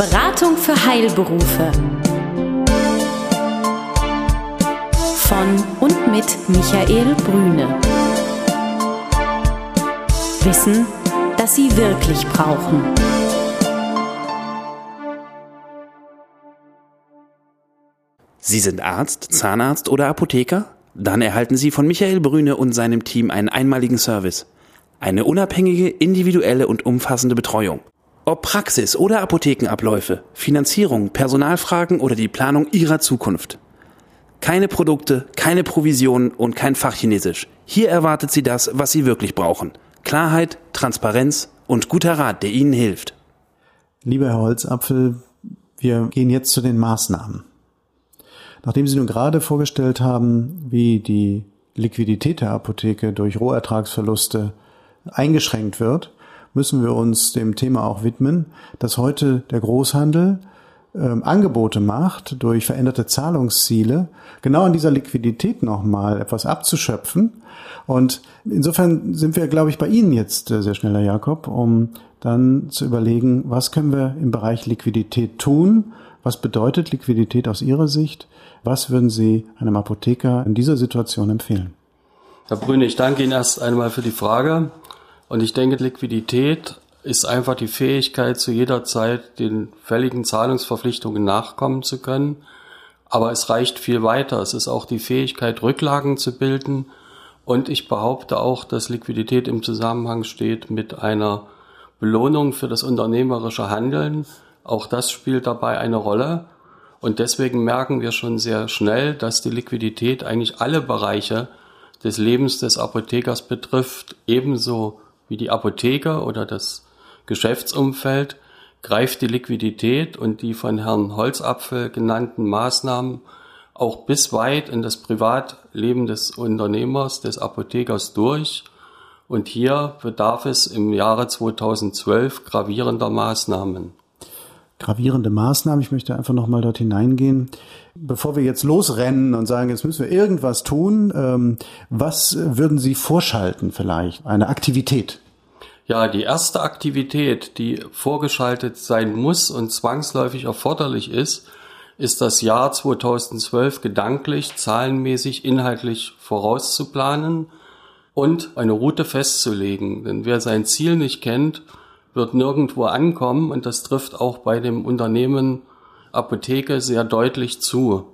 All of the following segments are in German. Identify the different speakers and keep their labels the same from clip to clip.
Speaker 1: Beratung für Heilberufe. Von und mit Michael Brüne. Wissen, das Sie wirklich brauchen.
Speaker 2: Sie sind Arzt, Zahnarzt oder Apotheker? Dann erhalten Sie von Michael Brüne und seinem Team einen einmaligen Service. Eine unabhängige, individuelle und umfassende Betreuung. Ob Praxis oder Apothekenabläufe, Finanzierung, Personalfragen oder die Planung Ihrer Zukunft. Keine Produkte, keine Provisionen und kein Fachchinesisch. Hier erwartet Sie das, was Sie wirklich brauchen. Klarheit, Transparenz und guter Rat, der Ihnen hilft.
Speaker 3: Lieber Herr Holzapfel, wir gehen jetzt zu den Maßnahmen. Nachdem Sie nun gerade vorgestellt haben, wie die Liquidität der Apotheke durch Rohertragsverluste eingeschränkt wird, müssen wir uns dem Thema auch widmen, dass heute der Großhandel ähm, Angebote macht, durch veränderte Zahlungsziele, genau an dieser Liquidität nochmal etwas abzuschöpfen. Und insofern sind wir, glaube ich, bei Ihnen jetzt äh, sehr schnell, Herr Jakob, um dann zu überlegen, was können wir im Bereich Liquidität tun? Was bedeutet Liquidität aus Ihrer Sicht? Was würden Sie einem Apotheker in dieser Situation empfehlen?
Speaker 4: Herr Brüne, ich danke Ihnen erst einmal für die Frage. Und ich denke, Liquidität ist einfach die Fähigkeit, zu jeder Zeit den fälligen Zahlungsverpflichtungen nachkommen zu können. Aber es reicht viel weiter. Es ist auch die Fähigkeit, Rücklagen zu bilden. Und ich behaupte auch, dass Liquidität im Zusammenhang steht mit einer Belohnung für das unternehmerische Handeln. Auch das spielt dabei eine Rolle. Und deswegen merken wir schon sehr schnell, dass die Liquidität eigentlich alle Bereiche des Lebens des Apothekers betrifft, ebenso wie die Apotheker oder das Geschäftsumfeld, greift die Liquidität und die von Herrn Holzapfel genannten Maßnahmen auch bis weit in das Privatleben des Unternehmers, des Apothekers durch. Und hier bedarf es im Jahre 2012 gravierender Maßnahmen
Speaker 3: gravierende Maßnahmen. Ich möchte einfach nochmal dort hineingehen. Bevor wir jetzt losrennen und sagen, jetzt müssen wir irgendwas tun, ähm, was würden Sie vorschalten vielleicht? Eine Aktivität?
Speaker 4: Ja, die erste Aktivität, die vorgeschaltet sein muss und zwangsläufig erforderlich ist, ist das Jahr 2012 gedanklich, zahlenmäßig, inhaltlich vorauszuplanen und eine Route festzulegen. Denn wer sein Ziel nicht kennt, wird nirgendwo ankommen und das trifft auch bei dem Unternehmen Apotheke sehr deutlich zu.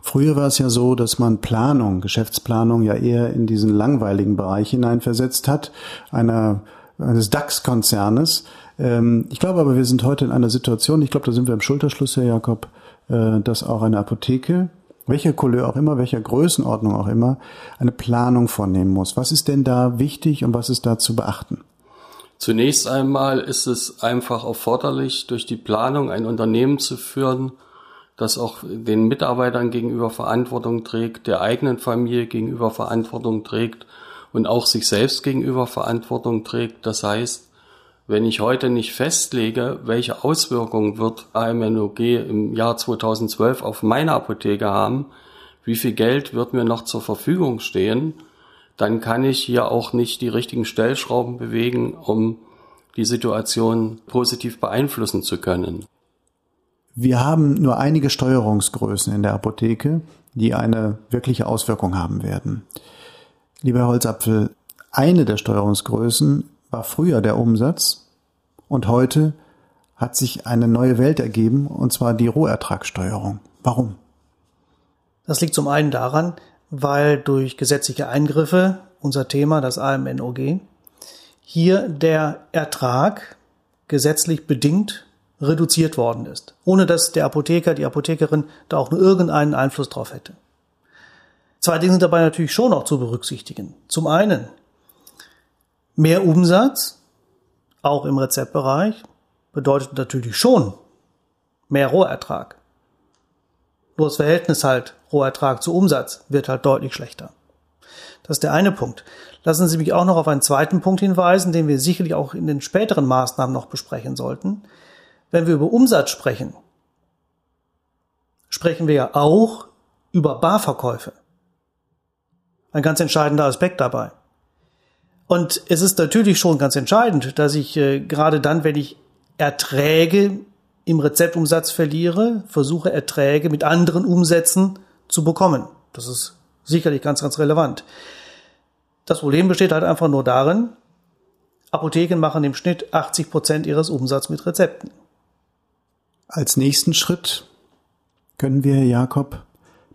Speaker 3: Früher war es ja so, dass man Planung, Geschäftsplanung ja eher in diesen langweiligen Bereich hineinversetzt hat, einer, eines DAX-Konzernes. Ähm, ich glaube aber, wir sind heute in einer Situation, ich glaube, da sind wir im Schulterschluss, Herr Jakob, äh, dass auch eine Apotheke, welcher Couleur auch immer, welcher Größenordnung auch immer, eine Planung vornehmen muss. Was ist denn da wichtig und was ist da zu beachten?
Speaker 4: Zunächst einmal ist es einfach erforderlich, durch die Planung ein Unternehmen zu führen, das auch den Mitarbeitern gegenüber Verantwortung trägt, der eigenen Familie gegenüber Verantwortung trägt und auch sich selbst gegenüber Verantwortung trägt. Das heißt, wenn ich heute nicht festlege, welche Auswirkungen wird AMNOG im Jahr 2012 auf meine Apotheke haben, wie viel Geld wird mir noch zur Verfügung stehen, dann kann ich hier auch nicht die richtigen Stellschrauben bewegen, um die Situation positiv beeinflussen zu können.
Speaker 3: Wir haben nur einige Steuerungsgrößen in der Apotheke, die eine wirkliche Auswirkung haben werden. Lieber Herr Holzapfel, eine der Steuerungsgrößen war früher der Umsatz und heute hat sich eine neue Welt ergeben, und zwar die Rohertragssteuerung. Warum?
Speaker 5: Das liegt zum einen daran, weil durch gesetzliche Eingriffe, unser Thema, das AMNOG, hier der Ertrag gesetzlich bedingt reduziert worden ist, ohne dass der Apotheker, die Apothekerin da auch nur irgendeinen Einfluss drauf hätte. Zwei Dinge sind dabei natürlich schon auch zu berücksichtigen. Zum einen mehr Umsatz, auch im Rezeptbereich, bedeutet natürlich schon mehr Rohertrag. Nur das Verhältnis halt Rohertrag zu Umsatz wird halt deutlich schlechter. Das ist der eine Punkt. Lassen Sie mich auch noch auf einen zweiten Punkt hinweisen, den wir sicherlich auch in den späteren Maßnahmen noch besprechen sollten. Wenn wir über Umsatz sprechen, sprechen wir ja auch über Barverkäufe. Ein ganz entscheidender Aspekt dabei. Und es ist natürlich schon ganz entscheidend, dass ich äh, gerade dann, wenn ich Erträge im Rezeptumsatz verliere, versuche Erträge mit anderen Umsätzen zu bekommen. Das ist sicherlich ganz, ganz relevant. Das Problem besteht halt einfach nur darin, Apotheken machen im Schnitt 80 Prozent ihres Umsatzes mit Rezepten.
Speaker 3: Als nächsten Schritt können wir, Jakob,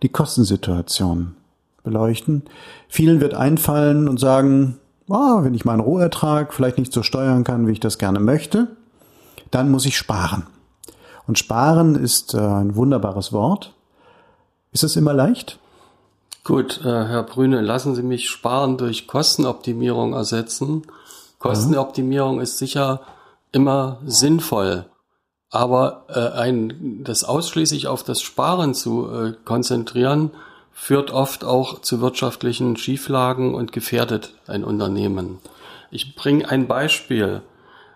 Speaker 3: die Kostensituation beleuchten. Vielen wird einfallen und sagen, oh, wenn ich meinen Rohertrag vielleicht nicht so steuern kann, wie ich das gerne möchte, dann muss ich sparen. Und sparen ist äh, ein wunderbares Wort. Ist es immer leicht?
Speaker 4: Gut, äh, Herr Brüne, lassen Sie mich Sparen durch Kostenoptimierung ersetzen. Kostenoptimierung ist sicher immer sinnvoll, aber äh, ein, das ausschließlich auf das Sparen zu äh, konzentrieren, führt oft auch zu wirtschaftlichen Schieflagen und gefährdet ein Unternehmen. Ich bringe ein Beispiel.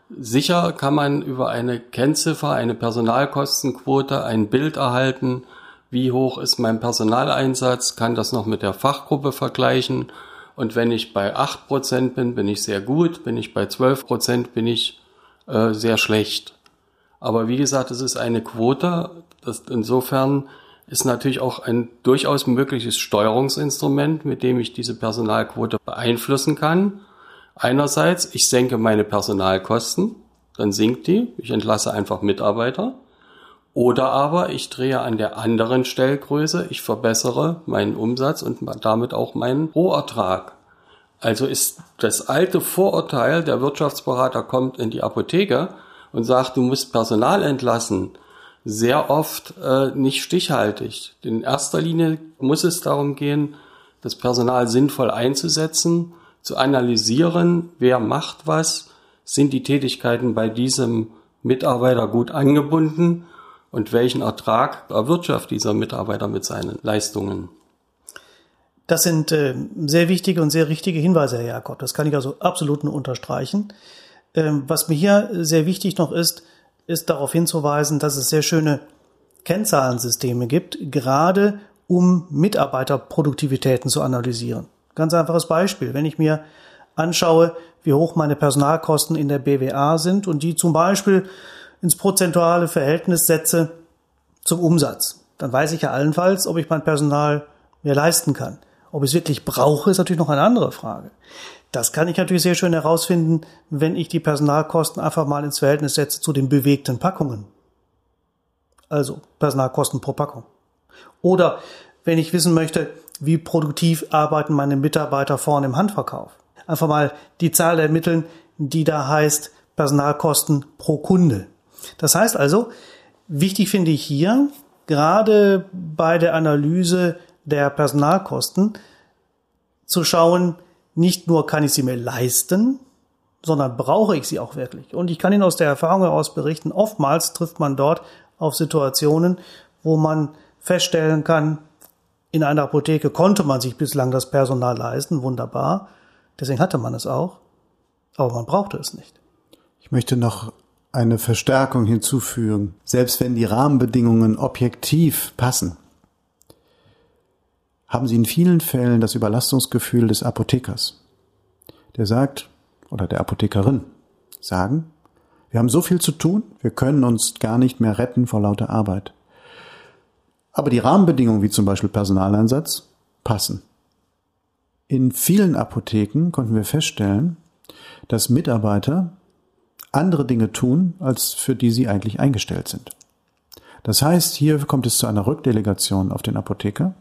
Speaker 4: Sicher kann man über eine Kennziffer, eine Personalkostenquote ein Bild erhalten, wie hoch ist mein Personaleinsatz, kann das noch mit der Fachgruppe vergleichen und wenn ich bei 8% bin, bin ich sehr gut, bin ich bei 12%, bin ich äh, sehr schlecht. Aber wie gesagt, es ist eine Quote, das insofern ist natürlich auch ein durchaus mögliches Steuerungsinstrument, mit dem ich diese Personalquote beeinflussen kann. Einerseits, ich senke meine Personalkosten, dann sinkt die, ich entlasse einfach Mitarbeiter. Oder aber ich drehe an der anderen Stellgröße, ich verbessere meinen Umsatz und damit auch meinen Rohertrag. Also ist das alte Vorurteil, der Wirtschaftsberater kommt in die Apotheke und sagt, du musst Personal entlassen, sehr oft äh, nicht stichhaltig. In erster Linie muss es darum gehen, das Personal sinnvoll einzusetzen, zu analysieren, wer macht was, sind die Tätigkeiten bei diesem Mitarbeiter gut angebunden und welchen Ertrag erwirtschaftet dieser Mitarbeiter mit seinen Leistungen.
Speaker 5: Das sind äh, sehr wichtige und sehr richtige Hinweise, Herr Jakob. Das kann ich also absolut nur unterstreichen. Ähm, was mir hier sehr wichtig noch ist, ist darauf hinzuweisen, dass es sehr schöne Kennzahlensysteme gibt, gerade um Mitarbeiterproduktivitäten zu analysieren. Ganz einfaches Beispiel. Wenn ich mir anschaue, wie hoch meine Personalkosten in der BWA sind und die zum Beispiel ins prozentuale Verhältnis setze zum Umsatz, dann weiß ich ja allenfalls, ob ich mein Personal mir leisten kann. Ob ich es wirklich brauche, ist natürlich noch eine andere Frage. Das kann ich natürlich sehr schön herausfinden, wenn ich die Personalkosten einfach mal ins Verhältnis setze zu den bewegten Packungen. Also Personalkosten pro Packung. Oder wenn ich wissen möchte, wie produktiv arbeiten meine Mitarbeiter vorne im Handverkauf. Einfach mal die Zahl ermitteln, die da heißt Personalkosten pro Kunde. Das heißt also, wichtig finde ich hier, gerade bei der Analyse der Personalkosten, zu schauen, nicht nur kann ich sie mir leisten, sondern brauche ich sie auch wirklich. Und ich kann Ihnen aus der Erfahrung heraus berichten, oftmals trifft man dort auf Situationen, wo man feststellen kann, in einer Apotheke konnte man sich bislang das Personal leisten, wunderbar. Deswegen hatte man es auch. Aber man brauchte es nicht.
Speaker 3: Ich möchte noch eine Verstärkung hinzufügen. Selbst wenn die Rahmenbedingungen objektiv passen, haben Sie in vielen Fällen das Überlastungsgefühl des Apothekers. Der sagt, oder der Apothekerin sagen, wir haben so viel zu tun, wir können uns gar nicht mehr retten vor lauter Arbeit. Aber die Rahmenbedingungen, wie zum Beispiel Personaleinsatz, passen. In vielen Apotheken konnten wir feststellen, dass Mitarbeiter andere Dinge tun, als für die sie eigentlich eingestellt sind. Das heißt, hier kommt es zu einer Rückdelegation auf den Apotheker,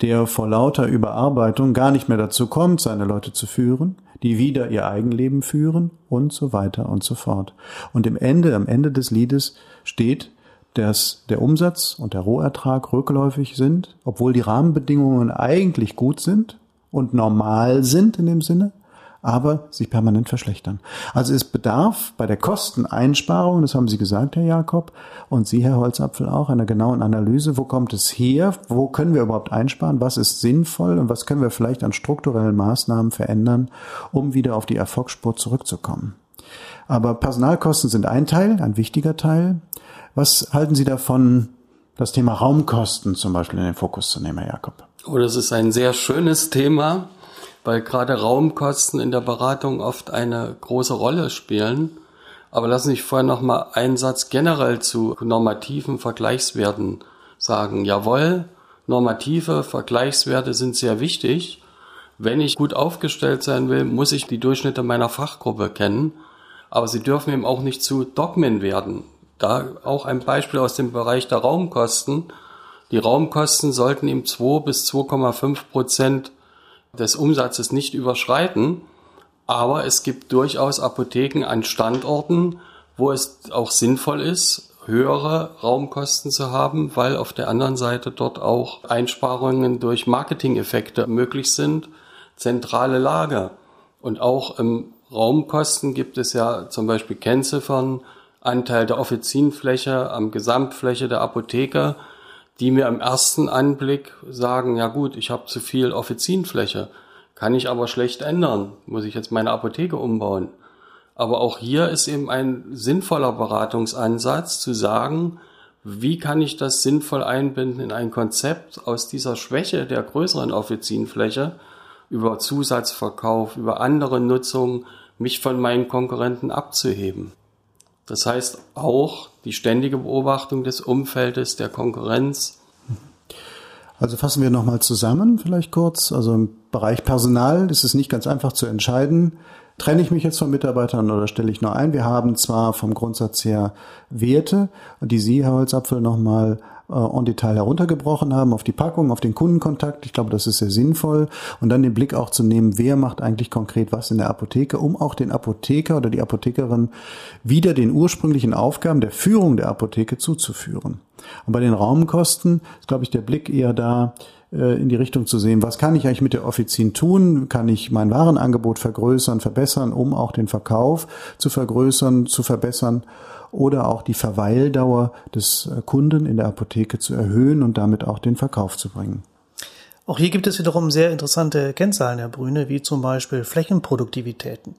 Speaker 3: der vor lauter Überarbeitung gar nicht mehr dazu kommt, seine Leute zu führen, die wieder ihr Eigenleben führen und so weiter und so fort. Und im Ende, am Ende des Liedes steht, dass der Umsatz und der Rohertrag rückläufig sind, obwohl die Rahmenbedingungen eigentlich gut sind und normal sind in dem Sinne, aber sich permanent verschlechtern. Also es bedarf bei der Kosteneinsparung, das haben Sie gesagt, Herr Jakob, und Sie, Herr Holzapfel, auch einer genauen Analyse, wo kommt es her, wo können wir überhaupt einsparen, was ist sinnvoll und was können wir vielleicht an strukturellen Maßnahmen verändern, um wieder auf die Erfolgsspur zurückzukommen. Aber Personalkosten sind ein Teil, ein wichtiger Teil. Was halten Sie davon, das Thema Raumkosten zum Beispiel in den Fokus zu nehmen, Herr Jakob?
Speaker 4: Oh, das ist ein sehr schönes Thema weil gerade Raumkosten in der Beratung oft eine große Rolle spielen. Aber lassen Sie mich vorher noch mal einen Satz generell zu normativen Vergleichswerten sagen. Jawohl, normative Vergleichswerte sind sehr wichtig. Wenn ich gut aufgestellt sein will, muss ich die Durchschnitte meiner Fachgruppe kennen. Aber sie dürfen eben auch nicht zu Dogmen werden. Da auch ein Beispiel aus dem Bereich der Raumkosten. Die Raumkosten sollten eben 2 bis 2,5 Prozent des Umsatzes nicht überschreiten. Aber es gibt durchaus Apotheken an Standorten, wo es auch sinnvoll ist, höhere Raumkosten zu haben, weil auf der anderen Seite dort auch Einsparungen durch Marketing-Effekte möglich sind, zentrale Lager. Und auch im Raumkosten gibt es ja zum Beispiel Kennziffern, Anteil der Offizinfläche am Gesamtfläche der Apotheke, die mir im ersten Anblick sagen, ja gut, ich habe zu viel Offizinfläche, kann ich aber schlecht ändern, muss ich jetzt meine Apotheke umbauen. Aber auch hier ist eben ein sinnvoller Beratungsansatz zu sagen, wie kann ich das sinnvoll einbinden in ein Konzept aus dieser Schwäche der größeren Offizinfläche über Zusatzverkauf, über andere Nutzung, mich von meinen Konkurrenten abzuheben. Das heißt auch die ständige Beobachtung des Umfeldes, der Konkurrenz.
Speaker 3: Also fassen wir nochmal zusammen, vielleicht kurz. Also im Bereich Personal ist es nicht ganz einfach zu entscheiden, Trenne ich mich jetzt von Mitarbeitern oder stelle ich nur ein? Wir haben zwar vom Grundsatz her Werte, die Sie, Herr Holzapfel, nochmal äh, en Detail heruntergebrochen haben auf die Packung, auf den Kundenkontakt. Ich glaube, das ist sehr sinnvoll. Und dann den Blick auch zu nehmen, wer macht eigentlich konkret was in der Apotheke, um auch den Apotheker oder die Apothekerin wieder den ursprünglichen Aufgaben der Führung der Apotheke zuzuführen. Und bei den Raumkosten ist, glaube ich, der Blick eher da, äh, in die Richtung zu sehen, was kann ich eigentlich mit der Offizin tun? Kann ich mein Warenangebot vergrößern, verbessern, um auch den Verkauf zu vergrößern, zu verbessern? Oder auch die Verweildauer des äh, Kunden in der Apotheke zu erhöhen und damit auch den Verkauf zu bringen.
Speaker 5: Auch hier gibt es wiederum sehr interessante Kennzahlen, Herr Brüne, wie zum Beispiel Flächenproduktivitäten.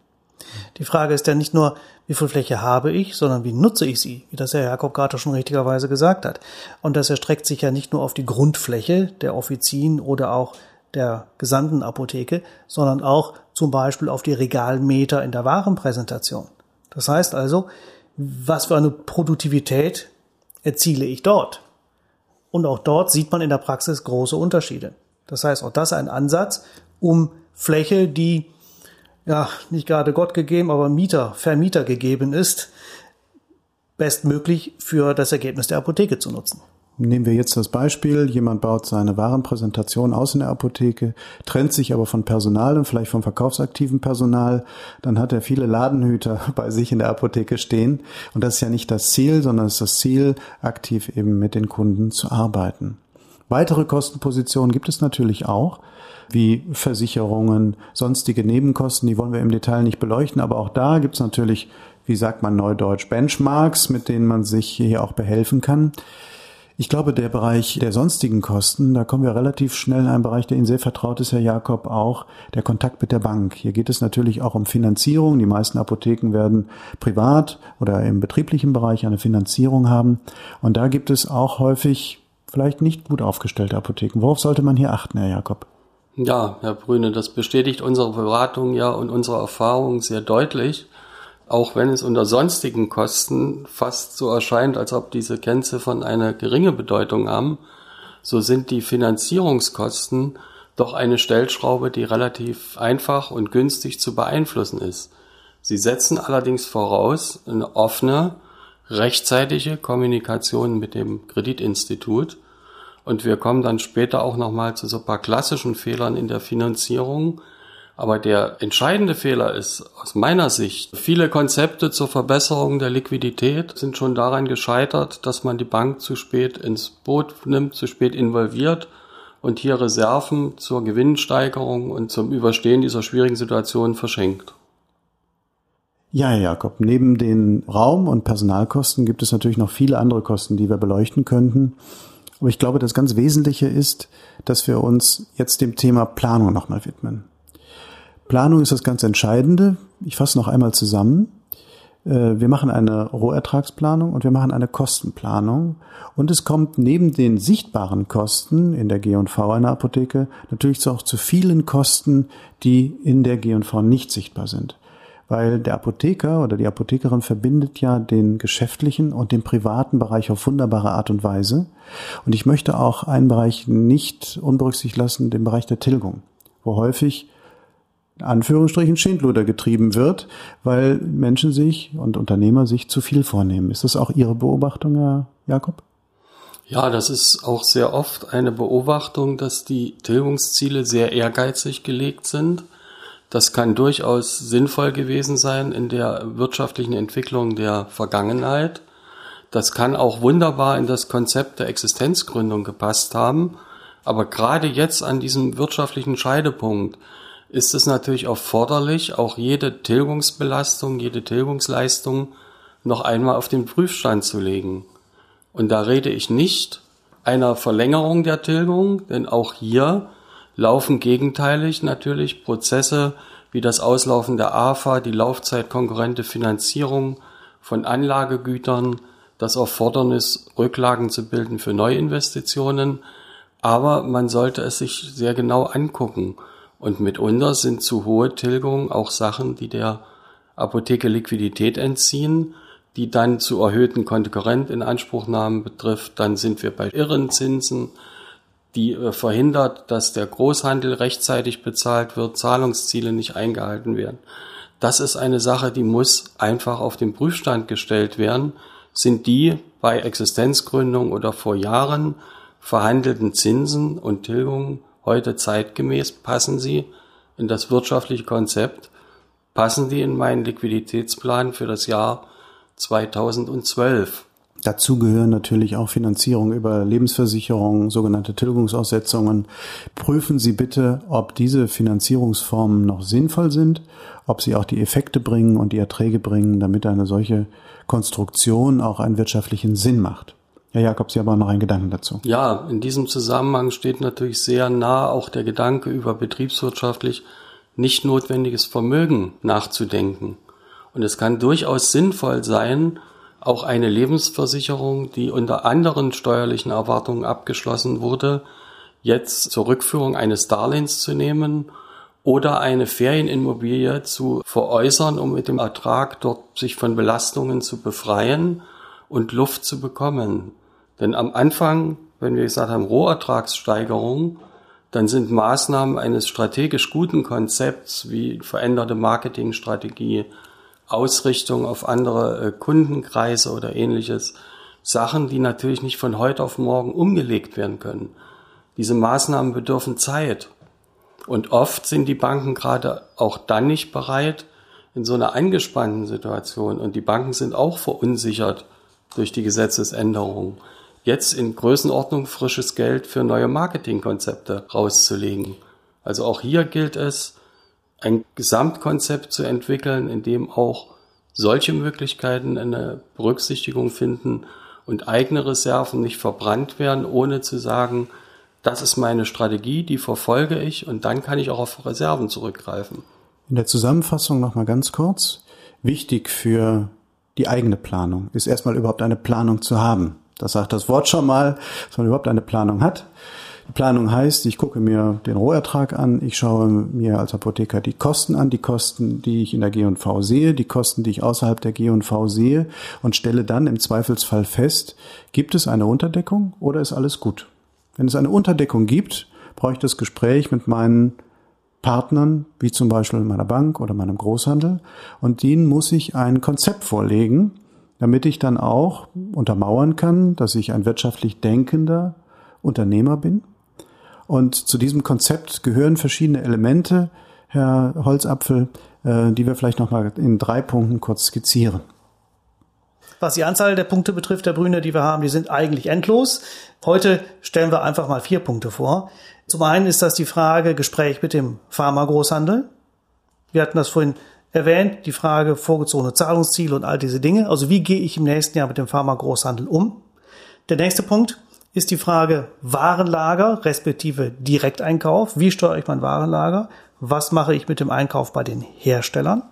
Speaker 5: Die Frage ist ja nicht nur, wie viel Fläche habe ich, sondern wie nutze ich sie, wie das Herr Jakob gerade schon richtigerweise gesagt hat. Und das erstreckt sich ja nicht nur auf die Grundfläche der Offizien oder auch der gesamten Apotheke, sondern auch zum Beispiel auf die Regalmeter in der Warenpräsentation. Das heißt also, was für eine Produktivität erziele ich dort? Und auch dort sieht man in der Praxis große Unterschiede. Das heißt, auch das ein Ansatz, um Fläche, die ja, nicht gerade Gott gegeben, aber Mieter, Vermieter gegeben ist, bestmöglich für das Ergebnis der Apotheke zu nutzen.
Speaker 3: Nehmen wir jetzt das Beispiel, jemand baut seine Warenpräsentation aus in der Apotheke, trennt sich aber von Personal und vielleicht vom verkaufsaktiven Personal, dann hat er viele Ladenhüter bei sich in der Apotheke stehen und das ist ja nicht das Ziel, sondern es ist das Ziel, aktiv eben mit den Kunden zu arbeiten. Weitere Kostenpositionen gibt es natürlich auch wie Versicherungen, sonstige Nebenkosten, die wollen wir im Detail nicht beleuchten, aber auch da gibt es natürlich, wie sagt man neudeutsch, Benchmarks, mit denen man sich hier auch behelfen kann. Ich glaube, der Bereich der sonstigen Kosten, da kommen wir relativ schnell in einen Bereich, der Ihnen sehr vertraut ist, Herr Jakob, auch der Kontakt mit der Bank. Hier geht es natürlich auch um Finanzierung. Die meisten Apotheken werden privat oder im betrieblichen Bereich eine Finanzierung haben. Und da gibt es auch häufig vielleicht nicht gut aufgestellte Apotheken. Worauf sollte man hier achten, Herr Jakob?
Speaker 4: Ja, Herr Brüne, das bestätigt unsere Beratung ja und unsere Erfahrung sehr deutlich. Auch wenn es unter sonstigen Kosten fast so erscheint, als ob diese Kennziffern eine geringe Bedeutung haben, so sind die Finanzierungskosten doch eine Stellschraube, die relativ einfach und günstig zu beeinflussen ist. Sie setzen allerdings voraus eine offene, rechtzeitige Kommunikation mit dem Kreditinstitut und wir kommen dann später auch nochmal zu so ein paar klassischen Fehlern in der Finanzierung. Aber der entscheidende Fehler ist aus meiner Sicht, viele Konzepte zur Verbesserung der Liquidität sind schon daran gescheitert, dass man die Bank zu spät ins Boot nimmt, zu spät involviert und hier Reserven zur Gewinnsteigerung und zum Überstehen dieser schwierigen Situation verschenkt.
Speaker 3: Ja, Herr Jakob, neben den Raum- und Personalkosten gibt es natürlich noch viele andere Kosten, die wir beleuchten könnten. Aber ich glaube, das ganz Wesentliche ist, dass wir uns jetzt dem Thema Planung nochmal widmen. Planung ist das ganz Entscheidende. Ich fasse noch einmal zusammen. Äh, wir machen eine Rohertragsplanung und wir machen eine Kostenplanung. Und es kommt neben den sichtbaren Kosten in der G&V einer Apotheke natürlich auch zu vielen Kosten, die in der G&V nicht sichtbar sind. Weil der Apotheker oder die Apothekerin verbindet ja den geschäftlichen und den privaten Bereich auf wunderbare Art und Weise. Und ich möchte auch einen Bereich nicht unberücksichtigt lassen, den Bereich der Tilgung, wo häufig Anführungsstrichen Schindluder getrieben wird, weil Menschen sich und Unternehmer sich zu viel vornehmen. Ist das auch Ihre Beobachtung, Herr Jakob?
Speaker 4: Ja, das ist auch sehr oft eine Beobachtung, dass die Tilgungsziele sehr ehrgeizig gelegt sind. Das kann durchaus sinnvoll gewesen sein in der wirtschaftlichen Entwicklung der Vergangenheit. Das kann auch wunderbar in das Konzept der Existenzgründung gepasst haben. Aber gerade jetzt an diesem wirtschaftlichen Scheidepunkt ist es natürlich erforderlich, auch jede Tilgungsbelastung, jede Tilgungsleistung noch einmal auf den Prüfstand zu legen. Und da rede ich nicht einer Verlängerung der Tilgung, denn auch hier laufen gegenteilig natürlich Prozesse wie das Auslaufen der AFA, die laufzeitkonkurrente Finanzierung von Anlagegütern, das Erfordernis, Rücklagen zu bilden für Neuinvestitionen. Aber man sollte es sich sehr genau angucken. Und mitunter sind zu hohe Tilgungen auch Sachen, die der Apotheke Liquidität entziehen, die dann zu erhöhten Konkurrentinanspruchnahmen betrifft. Dann sind wir bei irren Zinsen, die äh, verhindert, dass der Großhandel rechtzeitig bezahlt wird, Zahlungsziele nicht eingehalten werden. Das ist eine Sache, die muss einfach auf den Prüfstand gestellt werden. Sind die bei Existenzgründung oder vor Jahren verhandelten Zinsen und Tilgungen heute zeitgemäß? Passen sie in das wirtschaftliche Konzept? Passen die in meinen Liquiditätsplan für das Jahr 2012?
Speaker 3: Dazu gehören natürlich auch Finanzierung über Lebensversicherungen, sogenannte Tilgungsaussetzungen. Prüfen Sie bitte, ob diese Finanzierungsformen noch sinnvoll sind, ob sie auch die Effekte bringen und die Erträge bringen, damit eine solche Konstruktion auch einen wirtschaftlichen Sinn macht. Herr Jakob, Sie haben auch noch einen Gedanken dazu.
Speaker 4: Ja, in diesem Zusammenhang steht natürlich sehr nah auch der Gedanke über betriebswirtschaftlich nicht notwendiges Vermögen nachzudenken. Und es kann durchaus sinnvoll sein, auch eine Lebensversicherung, die unter anderen steuerlichen Erwartungen abgeschlossen wurde, jetzt zur Rückführung eines Darlehens zu nehmen oder eine Ferienimmobilie zu veräußern, um mit dem Ertrag dort sich von Belastungen zu befreien und Luft zu bekommen. Denn am Anfang, wenn wir gesagt haben Rohertragssteigerung, dann sind Maßnahmen eines strategisch guten Konzepts wie veränderte Marketingstrategie, Ausrichtung auf andere äh, Kundenkreise oder ähnliches, Sachen, die natürlich nicht von heute auf morgen umgelegt werden können. Diese Maßnahmen bedürfen Zeit. Und oft sind die Banken gerade auch dann nicht bereit in so einer angespannten Situation. Und die Banken sind auch verunsichert durch die Gesetzesänderungen jetzt in Größenordnung frisches Geld für neue Marketingkonzepte rauszulegen. Also auch hier gilt es, ein Gesamtkonzept zu entwickeln, in dem auch solche Möglichkeiten eine Berücksichtigung finden und eigene Reserven nicht verbrannt werden, ohne zu sagen, das ist meine Strategie, die verfolge ich und dann kann ich auch auf Reserven zurückgreifen.
Speaker 3: In der Zusammenfassung noch mal ganz kurz. Wichtig für die eigene Planung ist erstmal überhaupt eine Planung zu haben. Das sagt das Wort schon mal, dass man überhaupt eine Planung hat. Planung heißt, ich gucke mir den Rohertrag an, ich schaue mir als Apotheker die Kosten an, die Kosten, die ich in der G&V sehe, die Kosten, die ich außerhalb der G&V sehe und stelle dann im Zweifelsfall fest, gibt es eine Unterdeckung oder ist alles gut? Wenn es eine Unterdeckung gibt, brauche ich das Gespräch mit meinen Partnern, wie zum Beispiel in meiner Bank oder meinem Großhandel, und denen muss ich ein Konzept vorlegen, damit ich dann auch untermauern kann, dass ich ein wirtschaftlich denkender Unternehmer bin. Und zu diesem Konzept gehören verschiedene Elemente, Herr Holzapfel, äh, die wir vielleicht nochmal in drei Punkten kurz skizzieren.
Speaker 5: Was die Anzahl der Punkte betrifft, der Brüne, die wir haben, die sind eigentlich endlos. Heute stellen wir einfach mal vier Punkte vor. Zum einen ist das die Frage Gespräch mit dem Pharmagroßhandel. Wir hatten das vorhin erwähnt, die Frage vorgezogene Zahlungsziele und all diese Dinge. Also wie gehe ich im nächsten Jahr mit dem Pharmagroßhandel um? Der nächste Punkt ist die Frage Warenlager respektive Direkteinkauf. Wie steuere ich mein Warenlager? Was mache ich mit dem Einkauf bei den Herstellern?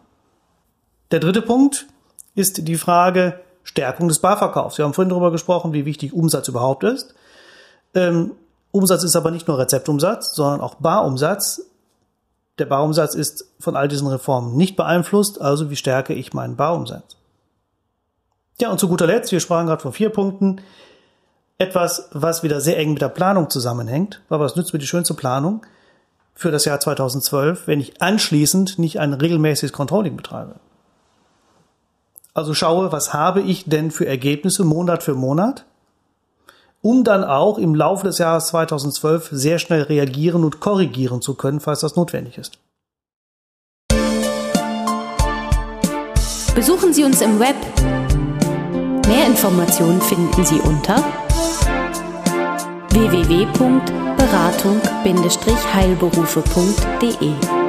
Speaker 5: Der dritte Punkt ist die Frage Stärkung des Barverkaufs. Wir haben vorhin darüber gesprochen, wie wichtig Umsatz überhaupt ist. Ähm, Umsatz ist aber nicht nur Rezeptumsatz, sondern auch Barumsatz Der Barumsatz ist von all diesen Reformen nicht beeinflusst, also wie stärke ich meinen Barumsatz? Ja, und zu guter Letzt, wir sprachen gerade von vier Punkten, etwas, was wieder sehr eng mit der Planung zusammenhängt, weil was nützt mir die schönste Planung für das Jahr 2012, wenn ich anschließend nicht ein regelmäßiges Controlling betreibe? Also schaue, was habe ich denn für Ergebnisse Monat für Monat, um dann auch im Laufe des Jahres 2012 sehr schnell reagieren und korrigieren zu können, falls das notwendig ist.
Speaker 1: Besuchen Sie uns im Web. Mehr Informationen finden Sie unter www.beratung-heilberufe.de